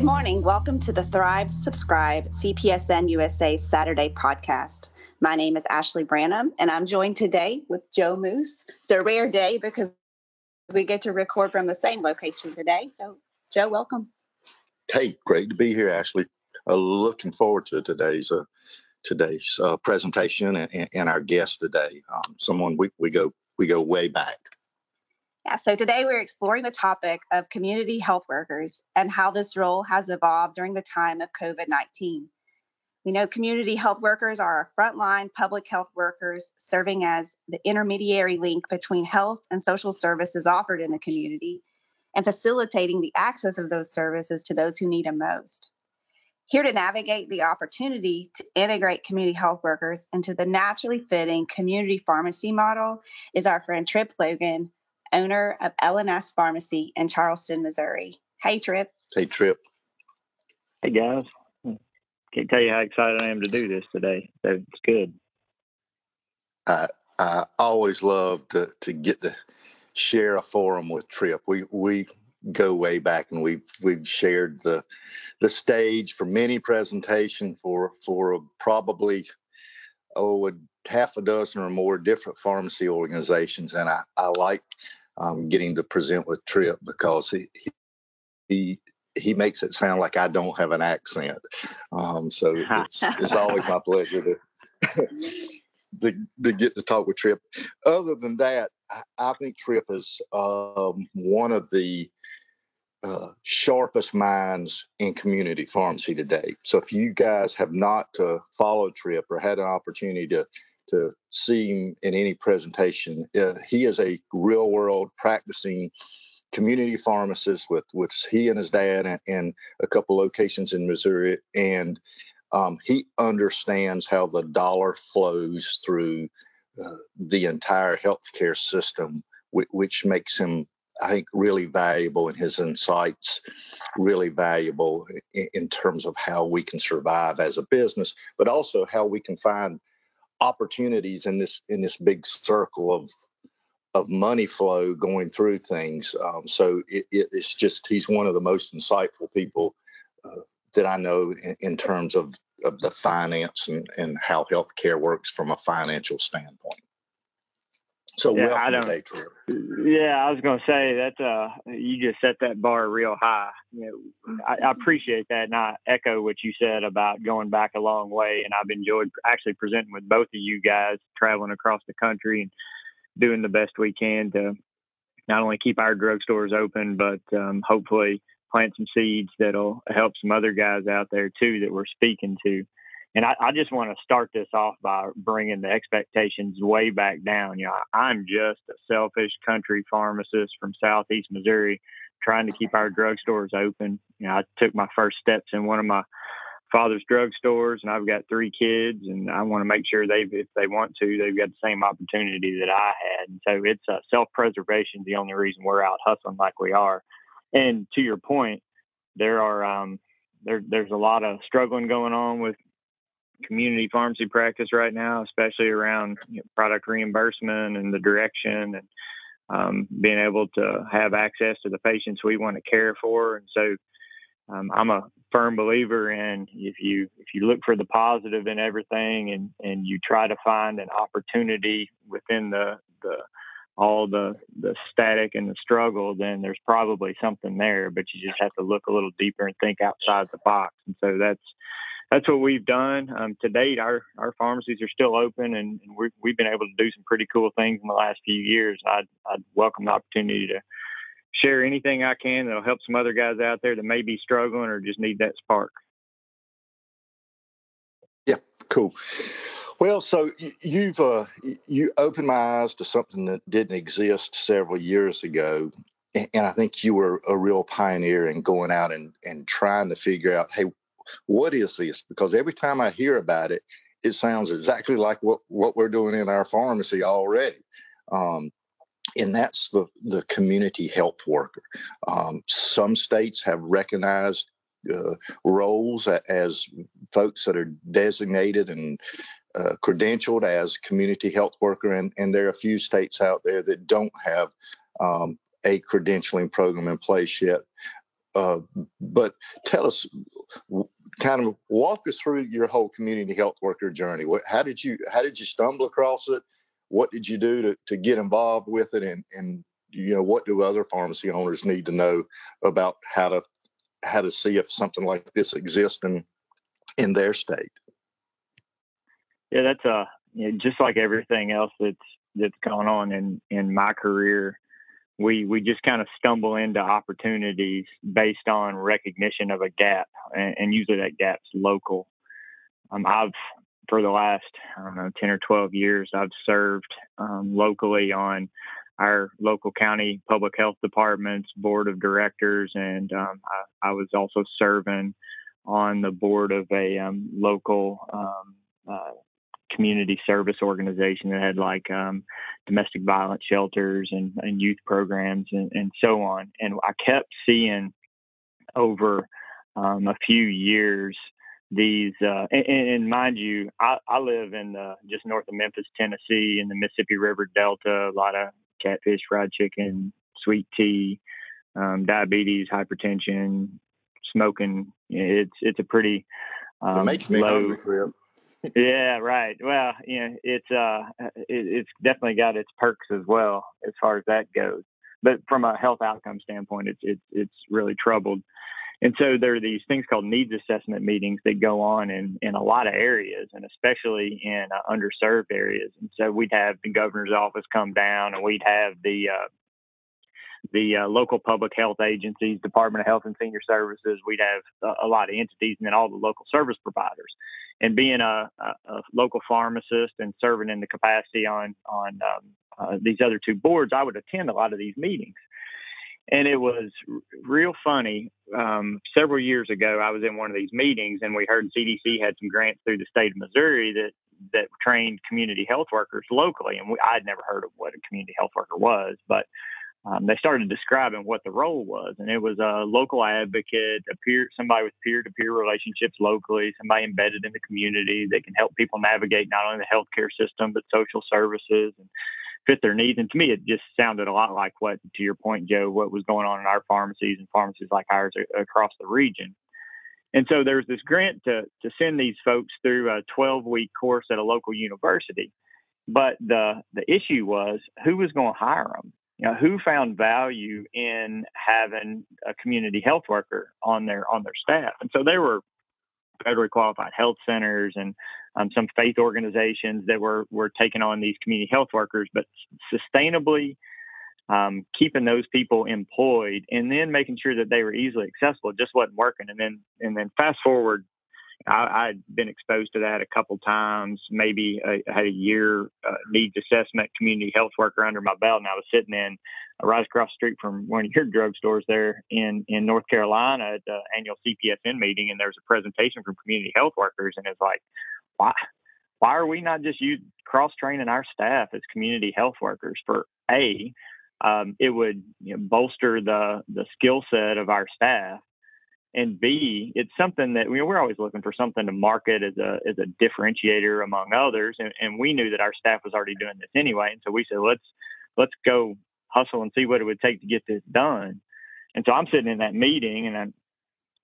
Good morning. Welcome to the Thrive Subscribe CPESN USA Saturday podcast. My name is Ashley Branham, and I'm joined today with Joe Moose. It's a rare day because we get to record from the same location today. So, Joe, welcome. Hey, great to be here, Ashley. Uh, looking forward to today's uh, today's uh, presentation and, and, our guest today. Um, someone we, we go we go way back. So today we're exploring the topic of community health workers and how this role has evolved during the time of COVID 19. We know community health workers are our frontline public health workers serving as the intermediary link between health and social services offered in the community and facilitating the access of those services to those who need them most. Here to navigate the opportunity to integrate community health workers into the naturally fitting community pharmacy model is our friend Tripp Logan, owner of L&S Pharmacy in Charleston, Missouri. Hey, Tripp. Hey, Tripp. Hey, guys. Can't tell you how excited I am to do this today. It's good. I I always love to to get to share a forum with Tripp. We we go way back and we've we've shared the the stage for many presentation for for probably oh a half a dozen or more different pharmacy organizations and I, I like um, getting to present with Tripp because he, he he makes it sound like I don't have an accent. Um, so it's it's always my pleasure to, to, to get to talk with Tripp. Other than that, I, I think Tripp is um, one of the uh, sharpest minds in community pharmacy today. So if you guys have not uh, followed Tripp or had an opportunity to to see him in any presentation. Uh, he is a real world practicing community pharmacist with with he and his dad and, and a couple locations in Missouri, and um, he understands how the dollar flows through uh, the entire healthcare system, which, which makes him I think really valuable in his insights, really valuable in, in, terms of how we can survive as a business, but also how we can find opportunities in this in this big circle of of money flow going through things. Um, so it, it, it's just he's one of the most insightful people uh, that I know in, in, terms of, of the finance and, and how healthcare works from a financial standpoint. So yeah, I don't, Yeah, I was going to say that uh, you just set that bar real high. You know, I, I, appreciate that, and I echo what you said about going back a long way. And I've enjoyed actually presenting with both of you guys, traveling across the country and doing the best we can to not only keep our drugstores open, but um, hopefully plant some seeds that'll help some other guys out there too that we're speaking to. And I, I just want to start this off by bringing the expectations way back down. You know, I'm just a selfish country pharmacist from Southeast Missouri trying to keep our drugstores open. You know, I took my first steps in one of my father's drugstores and I've got three kids and I want to make sure they if they want to they've got the same opportunity that I had and so it's uh, self-preservation is the only reason we're out hustling like we are and to your point there are um there there's a lot of struggling going on with community pharmacy practice right now, especially around you know, product reimbursement and the direction and um, being able to have access to the patients we want to care for. And so um, I'm a firm believer in if you if you look for the positive in everything and and you try to find an opportunity within the the all the the static and the struggle, then there's probably something there. But you just have to look a little deeper and think outside the box. And so that's that's what we've done. Um, to date, our, our pharmacies are still open, and, we've, we've been able to do some pretty cool things in the last few years. I'd, I'd welcome the opportunity to share anything I can that'll help some other guys out there that may be struggling or just need that spark. Yeah, cool. Well, so you've uh, you opened my eyes to something that didn't exist several years ago, and I think you were a real pioneer in going out and, and trying to figure out, hey, what is this? Because every time I hear about it, it sounds exactly like what, what we're doing in our pharmacy already. Um, and that's the, the community health worker. Um, some states have recognized uh, roles as folks that are designated and uh, credentialed as community health worker, and, and there are a few states out there that don't have um, a credentialing program in place yet. uh, but tell us, kind of walk us through your whole community health worker journey. What, how did you how did you stumble across it? What did you do to, to get involved with it? And and you know what do other pharmacy owners need to know about how to how to see if something like this exists in in their state? Yeah, that's uh you know, just like everything else that's that's gone on in in my career we we just kind of stumble into opportunities based on recognition of a gap, and, and usually that gap's local. Um, I've for the last I don't know ten or twelve years, I've served um, locally on our local county public health department's board of directors, and um, I, I, was also serving on the board of a um, local um, uh, community service organization that had like um, domestic violence shelters and, and youth programs and, and, so on. And I kept seeing over um, a few years these, uh, and, and, mind you, I, I live in the, just north of Memphis, Tennessee, in the Mississippi River Delta. A lot of catfish, fried chicken, sweet tea, um, diabetes, hypertension, smoking. It's it's a pretty um, low, yeah, right. Well, you know, it's uh, it, it's definitely got its perks as well as far as that goes. But from a health outcome standpoint, it's it's it's really troubled. And so there are these things called needs assessment meetings that go on in, in a lot of areas, and especially in uh, underserved areas. And so we'd have the governor's office come down, and we'd have the uh, the uh, local public health agencies, Department of Health and Senior Services. We'd have a, a lot of entities, and then all the local service providers and being a, a, local pharmacist and serving in the capacity on on um, uh, these other two boards, I would attend a lot of these meetings. And it was r- real funny. Um, several years ago, I was in one of these meetings, and we heard CDC had some grants through the state of Missouri that that trained community health workers locally. And we, I'd never heard of what a community health worker was, but um, they started describing what the role was, and it was a local advocate, a peer, somebody with peer-to-peer relationships locally, somebody embedded in the community that can help people navigate not only the healthcare system but social services and fit their needs. And to me, it just sounded a lot like what, to your point, Joe, what was going on in our pharmacies and pharmacies like ours across the region. And so there's this grant to to send these folks through a 12 week course at a local university. But the the issue was who was going to hire them you know, who found value in having a community health worker on their on their staff, and so there were federally qualified health centers and um, some faith organizations that were were taking on these community health workers, but sustainably um, keeping those people employed and then making sure that they were easily accessible just wasn't working. And then and then fast forward I, had been exposed to that a couple times. Maybe I had a year uh, needs assessment community health worker under my belt, and I was sitting in uh, right across the street from one of your drugstores there in in North Carolina at the annual CPESN meeting, and there was a presentation from community health workers, and it's like, why why are we not just cross training our staff as community health workers for a um, it would you know, bolster the the skill set of our staff and B, it's something that you know, we're always looking for something to market as a as a differentiator among others, and, and we knew that our staff was already doing this anyway, and so we said let's let's go hustle and see what it would take to get this done. And so I'm sitting in that meeting, and I'm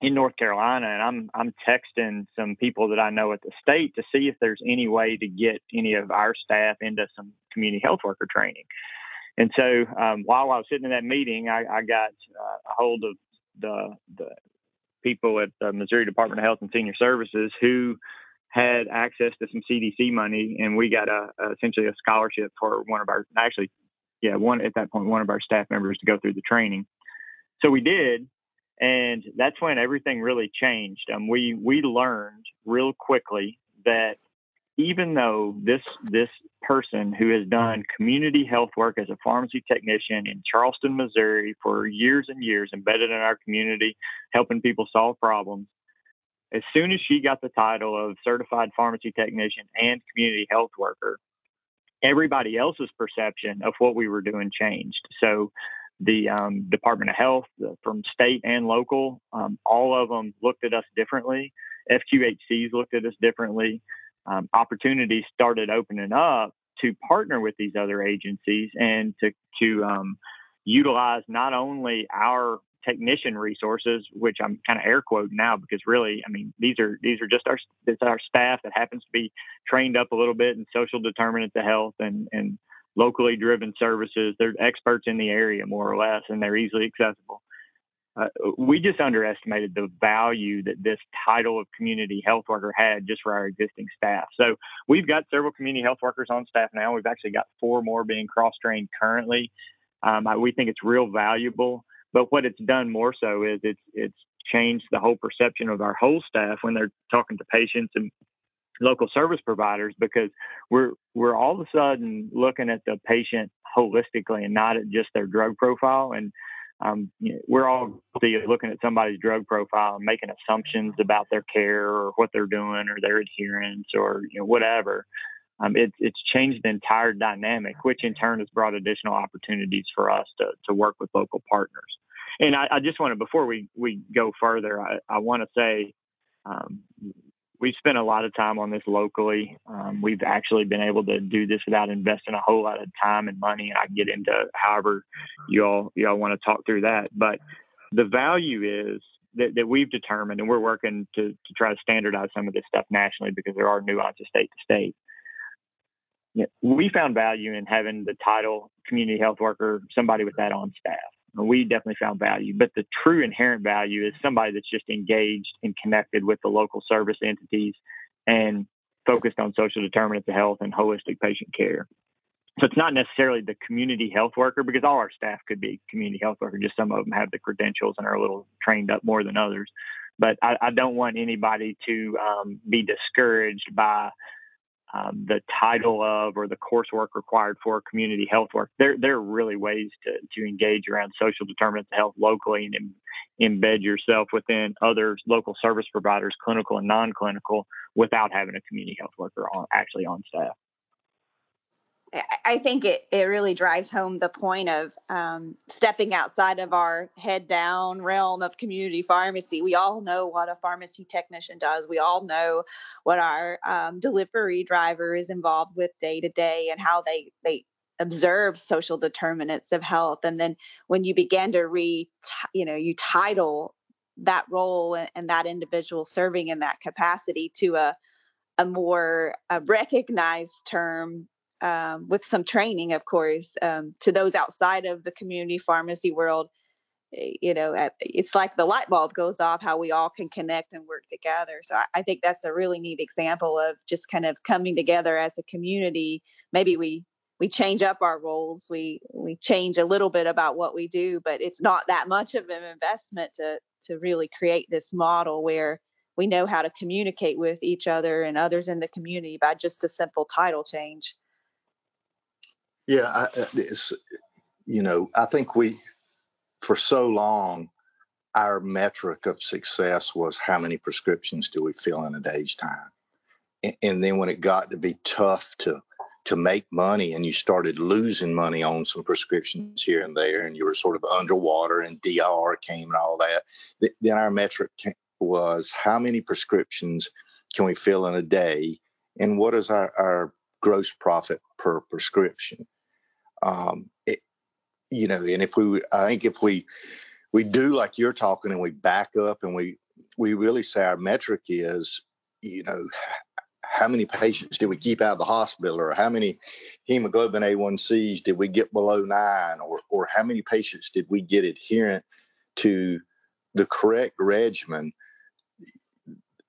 in North Carolina, and I'm I'm texting some people that I know at the state to see if there's any way to get any of our staff into some community health worker training. And so um, while I was sitting in that meeting, I, I got uh, a hold of the the people at the Missouri Department of Health and Senior Services who had access to some CDC money, and we got a, a essentially a scholarship for one of our actually, yeah, one at that point one of our staff members to go through the training. So we did, and that's when everything really changed. Um, we we learned real quickly that even though this this person who has done community health work as a pharmacy technician in Charleston, Missouri for years and years, embedded in our community, helping people solve problems, as soon as she got the title of certified pharmacy technician and community health worker, everybody else's perception of what we were doing changed. So the um, Department of Health, the, from state and local, um, all of them looked at us differently. FQHCs looked at us differently um, opportunities started opening up to partner with these other agencies and to to um, utilize not only our technician resources, which I'm kind of air quoting now because really, I mean, these are these are just our it's our staff that happens to be trained up a little bit in social determinants of health and and locally driven services. They're experts in the area more or less, and they're easily accessible. Uh, we just underestimated the value that this title of community health worker had just for our existing staff. So we've got several community health workers on staff now. We've actually got four more being cross trained currently. Um, I, we think it's real valuable. But what it's done more so is it's it's changed the whole perception of our whole staff when they're talking to patients and local service providers because we're we're all of a sudden looking at the patient holistically and not at just their drug profile and um, you know, we're all looking at somebody's drug profile and making assumptions about their care or what they're doing or their adherence or you know whatever um, it's it's changed the entire dynamic, which in turn has brought additional opportunities for us to to work with local partners. And I, I just want to before we we go further, I, I want to say um, we've spent a lot of time on this locally. Um, we've actually been able to do this without investing a whole lot of time and money, and I can get into however you all you all want to talk through that. But the value is that, that we've determined, and we're working to, to try to standardize some of this stuff nationally because there are nuances state to state we found value in having the title community health worker, somebody with that on staff. We definitely found value, but the true inherent value is somebody that's just engaged and connected with the local service entities and focused on social determinants of health and holistic patient care. So it's not necessarily the community health worker because all our staff could be community health worker. Just some of them have the credentials and are a little trained up more than others. But I, I don't want anybody to um, be discouraged by um, the title of or the coursework required for community health work. There, there are really ways to, to engage around social determinants of health locally and embed yourself within other local service providers, clinical and non-clinical, without having a community health worker on, actually on staff. I think it, it really drives home the point of um, stepping outside of our head down realm of community pharmacy. We all know what a pharmacy technician does. We all know what our um, delivery driver is involved with day to day and how they, they observe social determinants of health. And then when you begin to re, you know, you title that role and, and that individual serving in that capacity to a, a more a recognized term um, with some training, of course, um, to those outside of the community pharmacy world. Eh, you know, it's like the light bulb goes off how we all can connect and work together. So I, I think that's a really neat example of just kind of coming together as a community. Maybe we we change up our roles, we we change a little bit about what we do, but it's not that much of an investment to to really create this model where we know how to communicate with each other and others in the community by just a simple title change. Yeah, I, uh, it's, you know, I think we, for so long, our metric of success was how many prescriptions do we fill in a day's time, and, and then when it got to be tough to to make money and you started losing money on some prescriptions here and there and you were sort of underwater and DIR came and all that, then our metric was how many prescriptions can we fill in a day and what is our, our gross profit per prescription? Um, it, you know, and if we, I think if we we do like you're talking and we back up and we we really say our metric is, you know, how many patients did we keep out of the hospital or how many hemoglobin A1Cs did we get below nine or, or how many patients did we get adherent to the correct regimen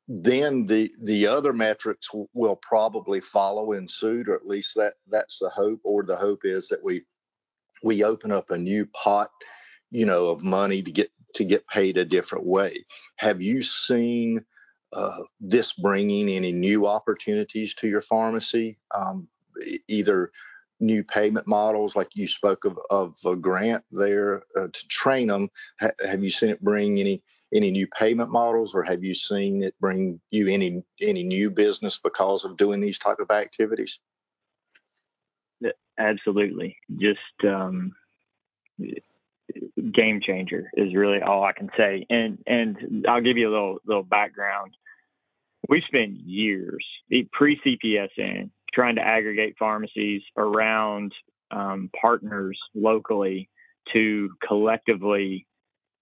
then the the other metrics will probably follow in suit, or at least that that's the hope. Or the hope is that we we open up a new pot, you know, of money to get to get paid a different way. Have you seen uh, this bringing any new opportunities to your pharmacy? Um, either new payment models, like you spoke of, of a grant there uh, to train them. Ha- have you seen it bring any any new payment models, or have you seen it bring you any any new business because of doing these type of activities? Absolutely, just um, game changer is really all I can say. And and I'll give you a little little background. We spent years pre CPESN trying to aggregate pharmacies around um, partners locally to collectively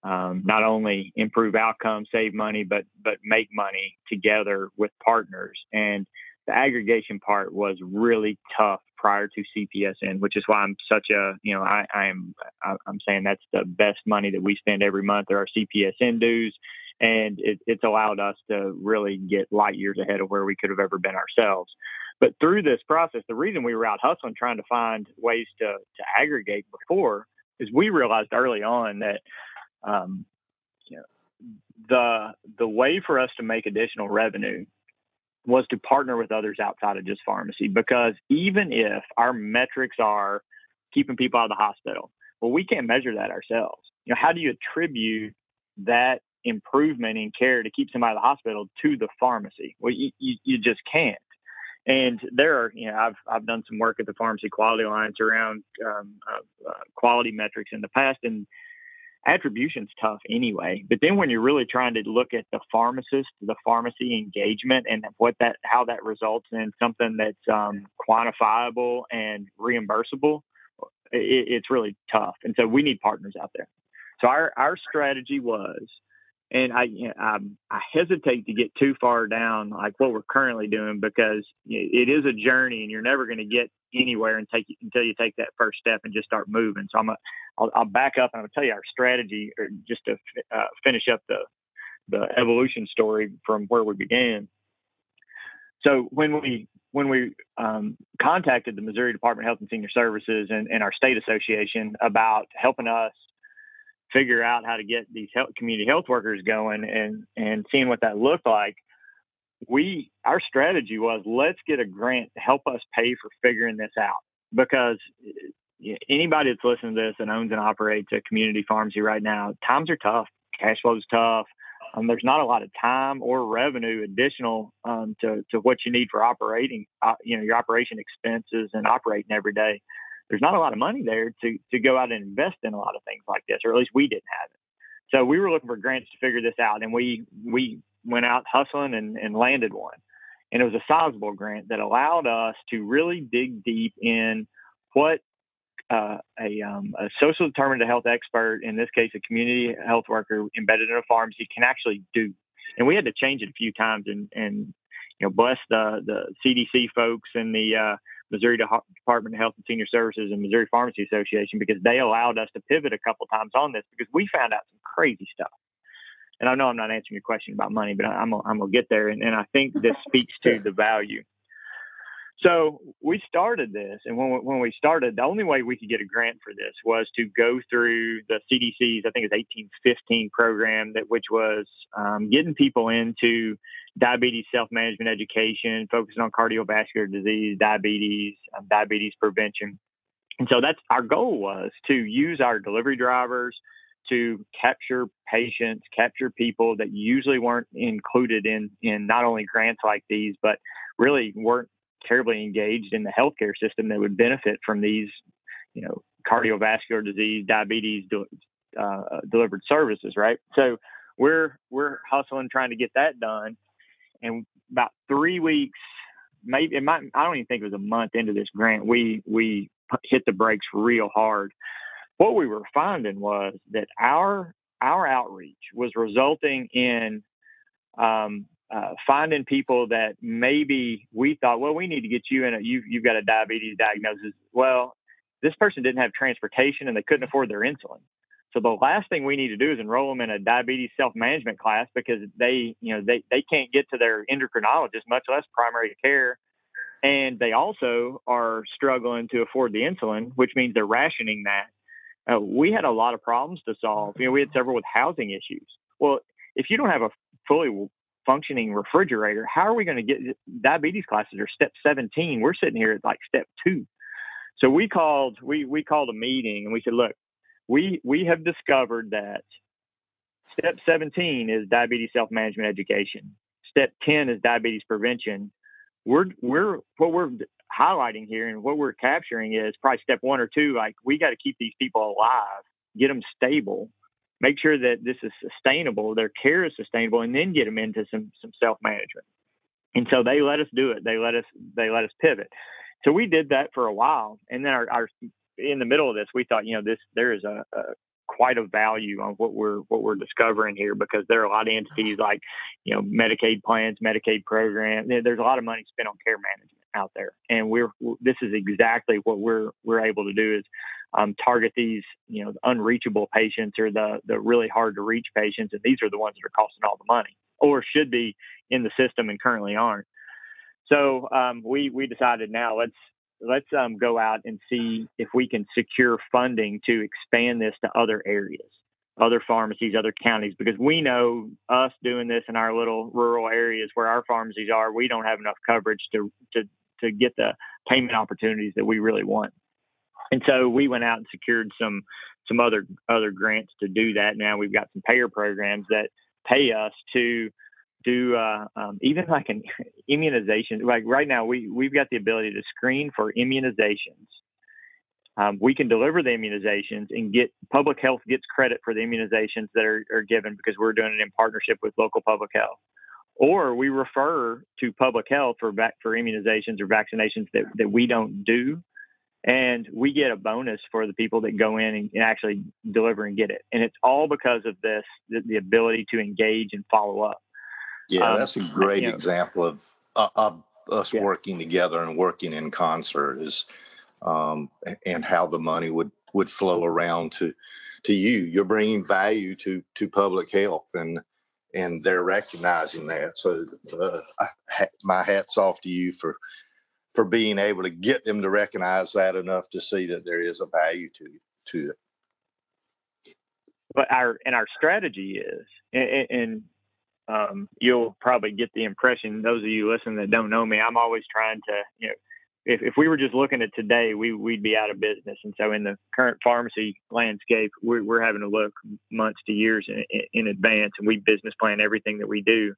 um, not only improve outcomes, save money, but but make money together with partners. And the aggregation part was really tough prior to CPESN, which is why I'm such a you know I, I am I'm saying that's the best money that we spend every month are our CPESN dues, and it, it's allowed us to really get light years ahead of where we could have ever been ourselves. But through this process, the reason we were out hustling trying to find ways to to aggregate before is we realized early on that um, you know, the the way for us to make additional revenue was to partner with others outside of just pharmacy because even if our metrics are keeping people out of the hospital, well, we can't measure that ourselves. You know, how do you attribute that improvement in care to keep somebody out of the hospital to the pharmacy? Well, you, you, you just can't. And there are, you know, I've I've done some work at the Pharmacy Quality Alliance around um, uh, uh, quality metrics in the past, and attribution's tough anyway. But then when you're really trying to look at the pharmacist, the pharmacy engagement, and what that how that results in something that's um, quantifiable and reimbursable, it, it's really tough. And so we need partners out there. So our our strategy was and I, you know, I, I hesitate to get too far down like what we're currently doing because it is a journey and you're never going to get anywhere and take until you take that first step and just start moving. So I'm a, I'll, I'll back up and I'll tell you our strategy or just to uh, finish up the the evolution story from where we began. So when we when we um, contacted the Missouri Department of Health and Senior Services and, and our state association about helping us figure out how to get these health, community health workers going and and seeing what that looked like we our strategy was let's get a grant to help us pay for figuring this out. Because anybody that's listening to this and owns and operates a community pharmacy right now times are tough. Cash flow is tough. Um, there's not a lot of time or revenue additional um, to, to what you need for operating uh, you know your operation expenses and operating every day there's not a lot of money there to to go out and invest in a lot of things like this, or at least we didn't have it. So we were looking for grants to figure this out, and we we went out hustling and, and landed one. And it was a sizable grant that allowed us to really dig deep in what uh, a, um, a social determinant of health expert, in this case, a community health worker embedded in a pharmacy, can actually do. And we had to change it a few times, and and you know, bless the the CDC folks and the uh, Missouri Department of Health and Senior Services and Missouri Pharmacy Association because they allowed us to pivot a couple times on this because we found out some crazy stuff. And I know I'm not answering your question about money, but I'm gonna, I'm gonna get there. And, and I think this speaks to the value. So we started this, and when we, when we started, the only way we could get a grant for this was to go through the CDC's, I think it's 1815 program, that which was um, getting people into diabetes self management education, focusing on cardiovascular disease, diabetes, um, diabetes prevention. And so that's our goal was to use our delivery drivers to capture patients, capture people that usually weren't included in, in not only grants like these, but really weren't terribly engaged in the healthcare system that would benefit from these, you know, cardiovascular disease, diabetes uh, delivered services, right? So we're we're hustling trying to get that done, and about three weeks, maybe it might I don't even think it was a month into this grant, we we hit the brakes real hard. What we were finding was that our our outreach was resulting in um, uh, finding people that maybe we thought, well, we need to get you in a you you've got a diabetes diagnosis. Well, this person didn't have transportation and they couldn't afford their insulin. So the last thing we need to do is enroll them in a diabetes self-management class because they, you know, they, they can't get to their endocrinologist, much less primary care. And they also are struggling to afford the insulin, which means they're rationing that. Uh, we had a lot of problems to solve. You know, we had several with housing issues. Well, if you don't have a fully functioning refrigerator, how are we going to get diabetes classes are step 17? We're sitting here at like step two. So we called we we called a meeting and we said, look, we we have discovered that step 17 is diabetes self-management education. Step 10 is diabetes prevention. We're we're what we're highlighting here and what we're capturing is probably step one or two. Like we got to keep these people alive, get them stable, make sure that this is sustainable, their care is sustainable, and then get them into some some self-management. And so they let us do it. They let us they let us pivot. So we did that for a while, and then our, our in the middle of this, we thought, you know, this there is a, a quite a value on what we're what we're discovering here because there are a lot of entities like you know Medicaid plans, Medicaid programs. There's a lot of money spent on care management out there, and we're this is exactly what we're we're able to do is um, target these you know unreachable patients or the the really hard to reach patients, and these are the ones that are costing all the money or should be in the system and currently aren't. So um, we we decided now let's let's um, go out and see if we can secure funding to expand this to other areas, other pharmacies, other counties, because we know us doing this in our little rural areas where our pharmacies are, we don't have enough coverage to to to get the payment opportunities that we really want. And so we went out and secured some some other other grants to do that. Now we've got some payer programs that pay us to do uh, um, even like an immunization. Like right now, we we've got the ability to screen for immunizations. Um, we can deliver the immunizations and get public health gets credit for the immunizations that are, are given because we're doing it in partnership with local public health. Or we refer to public health for vac- for immunizations or vaccinations that, that we don't do, and we get a bonus for the people that go in and, and actually deliver and get it. And it's all because of this the, the ability to engage and follow up. Yeah, um, that's a great you know, example of, uh, of us yeah. working together and working in concert is um, and how the money would would flow around to to you. You're bringing value to to public health and and they're recognizing that. So uh, I, my hats off to you for for being able to get them to recognize that enough to see that there is a value to to it. But our and our strategy is, and, and um, you'll probably get the impression, those of you listening that don't know me, I'm always trying to, you know, if, if we were just looking at today, we, we'd be out of business. And so in the current pharmacy landscape, we're, we're having to look months to years in, in advance and we business plan everything that we do.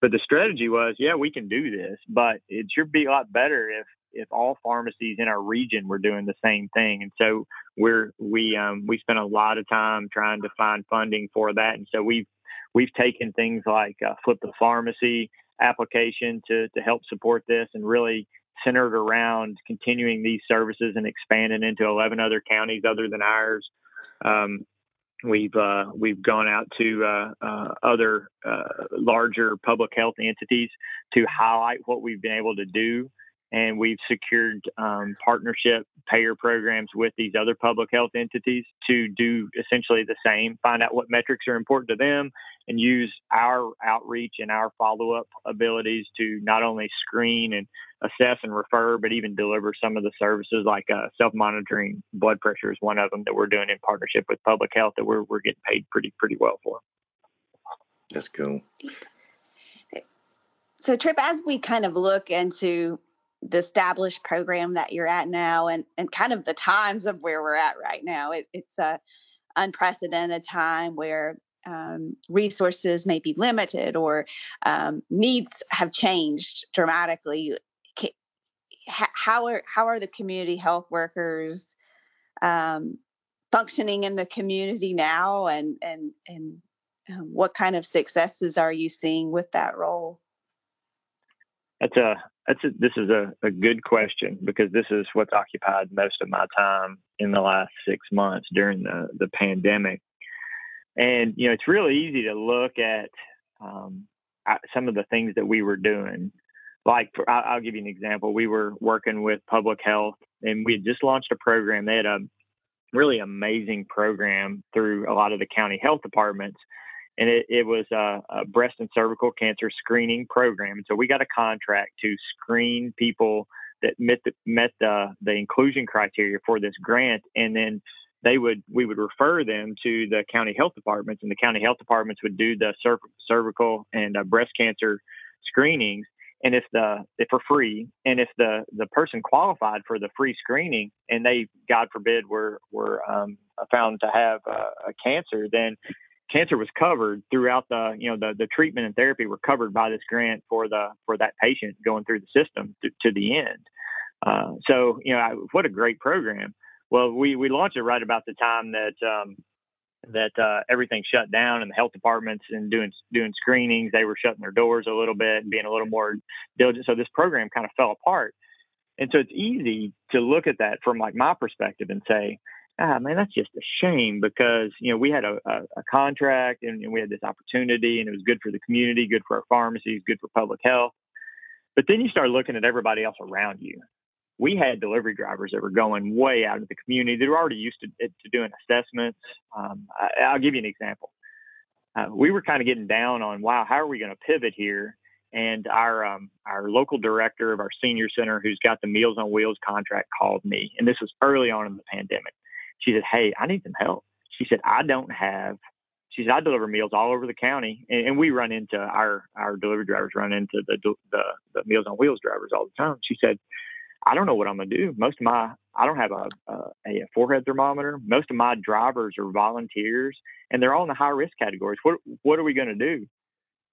But the strategy was, yeah, we can do this, but it should be a lot better if if all pharmacies in our region were doing the same thing. And so we're we um, we spent a lot of time trying to find funding for that. And so we've we've taken things like uh, Flip the Pharmacy application to, to help support this and really centered around continuing these services and expanding into 11 other counties other than ours. Um, we've uh, we've gone out to uh, uh, other uh, larger public health entities to highlight what we've been able to do and we've secured um, partnership payer programs with these other public health entities to do essentially the same, find out what metrics are important to them, and use our outreach and our follow up abilities to not only screen and assess and refer, but even deliver some of the services like uh, self monitoring blood pressure is one of them that we're doing in partnership with public health that we're, we're getting paid pretty, pretty well for. That's cool. So, Tripp, as we kind of look into the established program that you're at now and, and kind of the times of where we're at right now. It, it's a unprecedented time where um, resources may be limited or um, needs have changed dramatically. How are how are the community health workers um, functioning in the community now, and and and um, what kind of successes are you seeing with that role? That's a that's a, this is a, a good question because this is what's occupied most of my time in the last six months during the the pandemic. And you know, it's really easy to look at um, some of the things that we were doing. Like, for, I'll give you an example. We were working with public health, and we had just launched a program. They had a really amazing program through a lot of the county health departments and it, it was a, a, breast and cervical cancer screening program. And so we got a contract to screen people that met the, met the, the inclusion criteria for this grant, and then they would we would refer them to the county health departments, and the county health departments would do the cervical and uh, breast cancer screenings. And if the if for free, and if the the person qualified for the free screening, and they God forbid were were um, found to have uh, a cancer, then cancer was covered throughout the you know the the treatment and therapy were covered by this grant for the for that patient going through the system to, to the end. Uh, so you know I, what a great program. Well, we we launched it right about the time that um, that uh, everything shut down and the health departments and doing doing screenings they were shutting their doors a little bit and being a little more diligent. So this program kind of fell apart. And so it's easy to look at that from like my perspective and say, ah, man, that's just a shame because, you know, we had a, a, a contract and, and we had this opportunity and it was good for the community, good for our pharmacies, good for public health. But then you start looking at everybody else around you. We had delivery drivers that were going way out into the community. They were already used to, to doing assessments. Um, I, will give you an example. Uh, we were kind of getting down on, wow, how are we going to pivot here? And our um, our local director of our senior center, who's got the Meals on Wheels contract, called me, and this was early on in the pandemic. She said, "Hey, I need some help." She said, "I don't have." She said, "I deliver meals all over the county, and, and we run into our our delivery drivers run into the, the the Meals on Wheels drivers all the time." She said, "I don't know what I'm gonna do. Most of my I don't have a, a, a forehead thermometer. Most of my drivers are volunteers, and they're all in the high risk categories. What what are we gonna do?"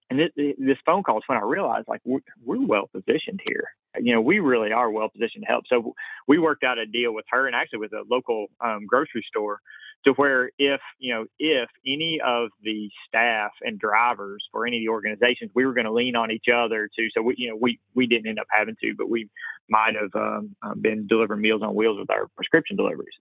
And this, this phone call is when I realized like we're, we're well positioned here. You know, we really are well positioned to help. So we worked out a deal with her and actually with a local um, grocery store to where if you know if any of the staff and drivers for any of the organizations we were going to lean on each other to so we you know we we didn't end up having to but we might have um, um been delivering meals on wheels with our prescription deliveries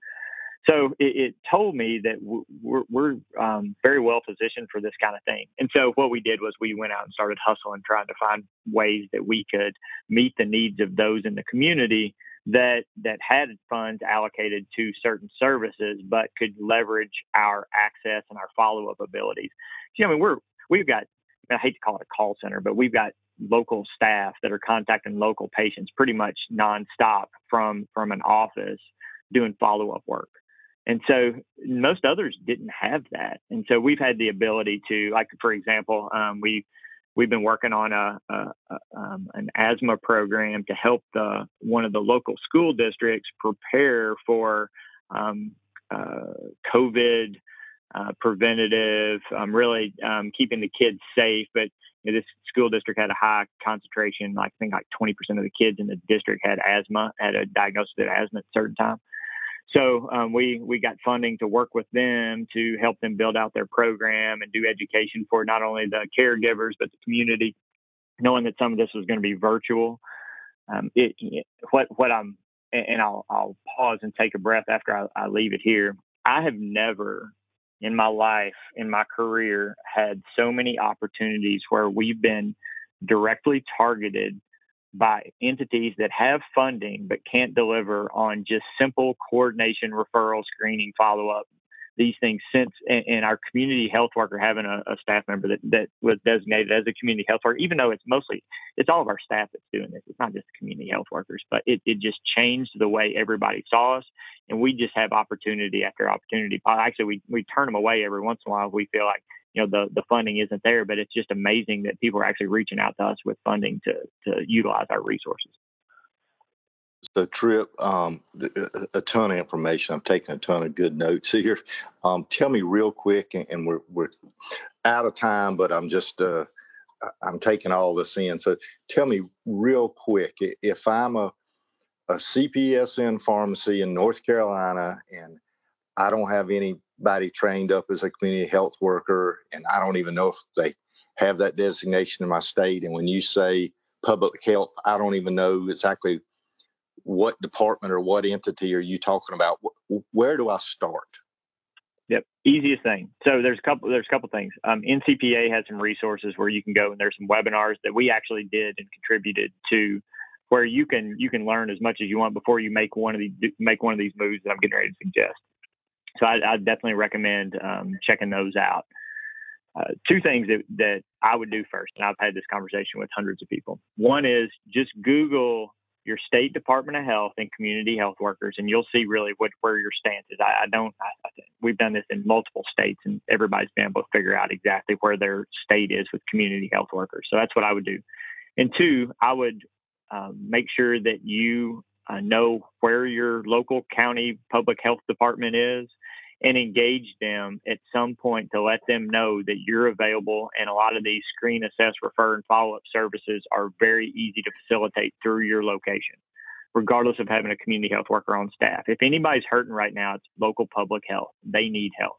so it, it told me that we're, we're um, very well positioned for this kind of thing. And so what we did was we went out and started hustling, trying to find ways that we could meet the needs of those in the community that that had funds allocated to certain services, but could leverage our access and our follow up abilities. You know, I mean, we're we've got I hate to call it a call center, but we've got local staff that are contacting local patients pretty much nonstop from from an office doing follow up work. And so most others didn't have that. And so we've had the ability to, like, for example, um, we we've been working on a, a, a um, an asthma program to help the one of the local school districts prepare for um, uh, COVID uh, preventative, um, really um, keeping the kids safe. But you know, this school district had a high concentration, like I think like 20% of the kids in the district had asthma, had a diagnosis of asthma at a certain time. So um, we we got funding to work with them to help them build out their program and do education for not only the caregivers but the community, knowing that some of this was going to be virtual. Um, it, what what I'm and I'll I'll pause and take a breath after I, I leave it here. I have never in my life in my career had so many opportunities where we've been directly targeted by entities that have funding but can't deliver on just simple coordination, referral, screening, follow up, these things since and, our community health worker having a, a, staff member that, that was designated as a community health worker, even though it's mostly it's all of our staff that's doing this. It's not just community health workers, but it, it just changed the way everybody saw us. And we just have opportunity after opportunity. Actually, we, we turn them away every once in a while we feel like, you know the the funding isn't there but it's just amazing that people are actually reaching out to us with funding to to utilize our resources. So Tripp um, a ton of information. I'm taking a ton of good notes here. Um, tell me real quick and we're we're out of time but i'm just uh, i'm taking all this in. So tell me real quick if i'm a a cpesn pharmacy in north carolina and i don't have any anybody trained up as a community health worker, and I don't even know if they have that designation in my state. And when you say public health, I don't even know exactly what department or what entity are you talking about. Where do I start? Yep, easiest thing. So there's a couple. There's a couple things. Um, NCPA has some resources where you can go, and there's some webinars that we actually did and contributed to, where you can you can learn as much as you want before you make one of these make one of these moves that I'm getting ready to suggest. So I, I definitely recommend um, checking those out. Uh, two things that, that I would do first, and I've had this conversation with hundreds of people. One is just Google your state Department of Health and community health workers, and you'll see really what where your stance is. I, I don't. I, we've done this in multiple states, and everybody's been able to figure out exactly where their state is with community health workers. So that's what I would do. And two, I would um, make sure that you uh, know where your local county public health department is and engage them at some point to let them know that you're available. And a lot of these screen, assess, refer, and follow up services are very easy to facilitate through your location, regardless of having a community health worker on staff. If anybody's hurting right now, it's local public health. They need help.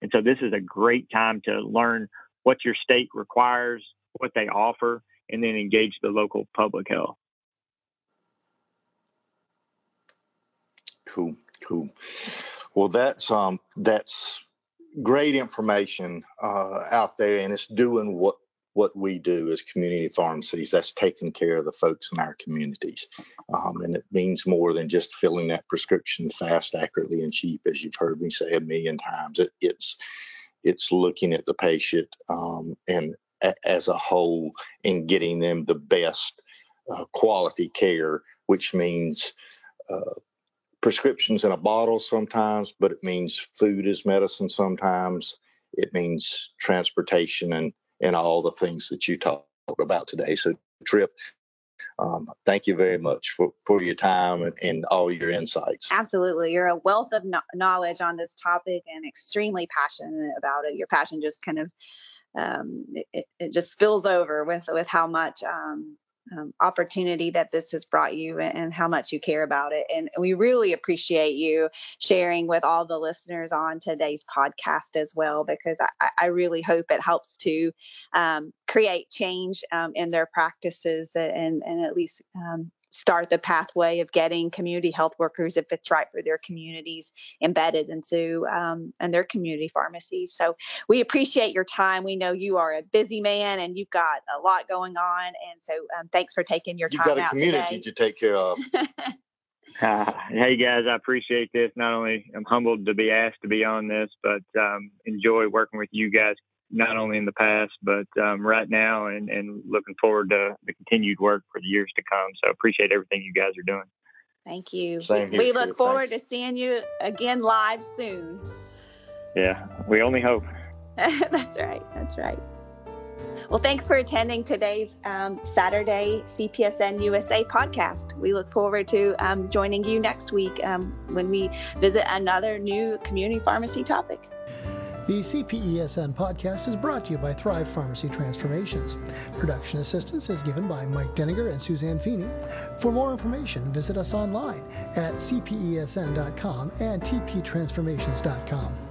And so this is a great time to learn what your state requires, what they offer, and then engage the local public health. Cool, cool. Well, that's um, that's great information uh, out there, and it's doing what what we do as community pharmacies. That's taking care of the folks in our communities, um, and it means more than just filling that prescription fast, accurately, and cheap, as you've heard me say a million times. It, it's it's looking at the patient um, and a, as a whole and getting them the best uh, quality care, which means uh, prescriptions in a bottle sometimes, but it means food is medicine sometimes. It means transportation and, and all the things that you talked about today. So, Tripp, um, thank you very much for, for your time and, and all your insights. Absolutely. You're a wealth of no- knowledge on this topic and extremely passionate about it. Your passion just kind of um, it, it, just spills over with with how much um, um, opportunity that this has brought you and how much you care about it. And we really appreciate you sharing with all the listeners on today's podcast as well, because I, I really hope it helps to um, create change um, in their practices and, and at least um, start the pathway of getting community health workers, if it's right for their communities, embedded into um, and their community pharmacies. So we appreciate your time. We know you are a busy man and you've got a lot going on, and so um, thanks for taking your time you've got a community today. to take care of. Uh, hey guys, I appreciate this. Not only I'm humbled to be asked to be on this, but um, enjoy working with you guys not only in the past but um, right now, and, and looking forward to the continued work for the years to come. So appreciate everything you guys are doing. Thank you. Same we, here, look Tripp. forward Thanks. to seeing you again live soon. Yeah, we only hope. That's right. That's right. Well, thanks for attending today's um, Saturday CPESN USA podcast. We look forward to um, joining you next week um, when we visit another new community pharmacy topic. The CPESN podcast is brought to you by Thrive Pharmacy Transformations. Production assistance is given by Mike Denninger and Suzanne Feeney. For more information, visit us online at cpesn.com and tptransformations.com.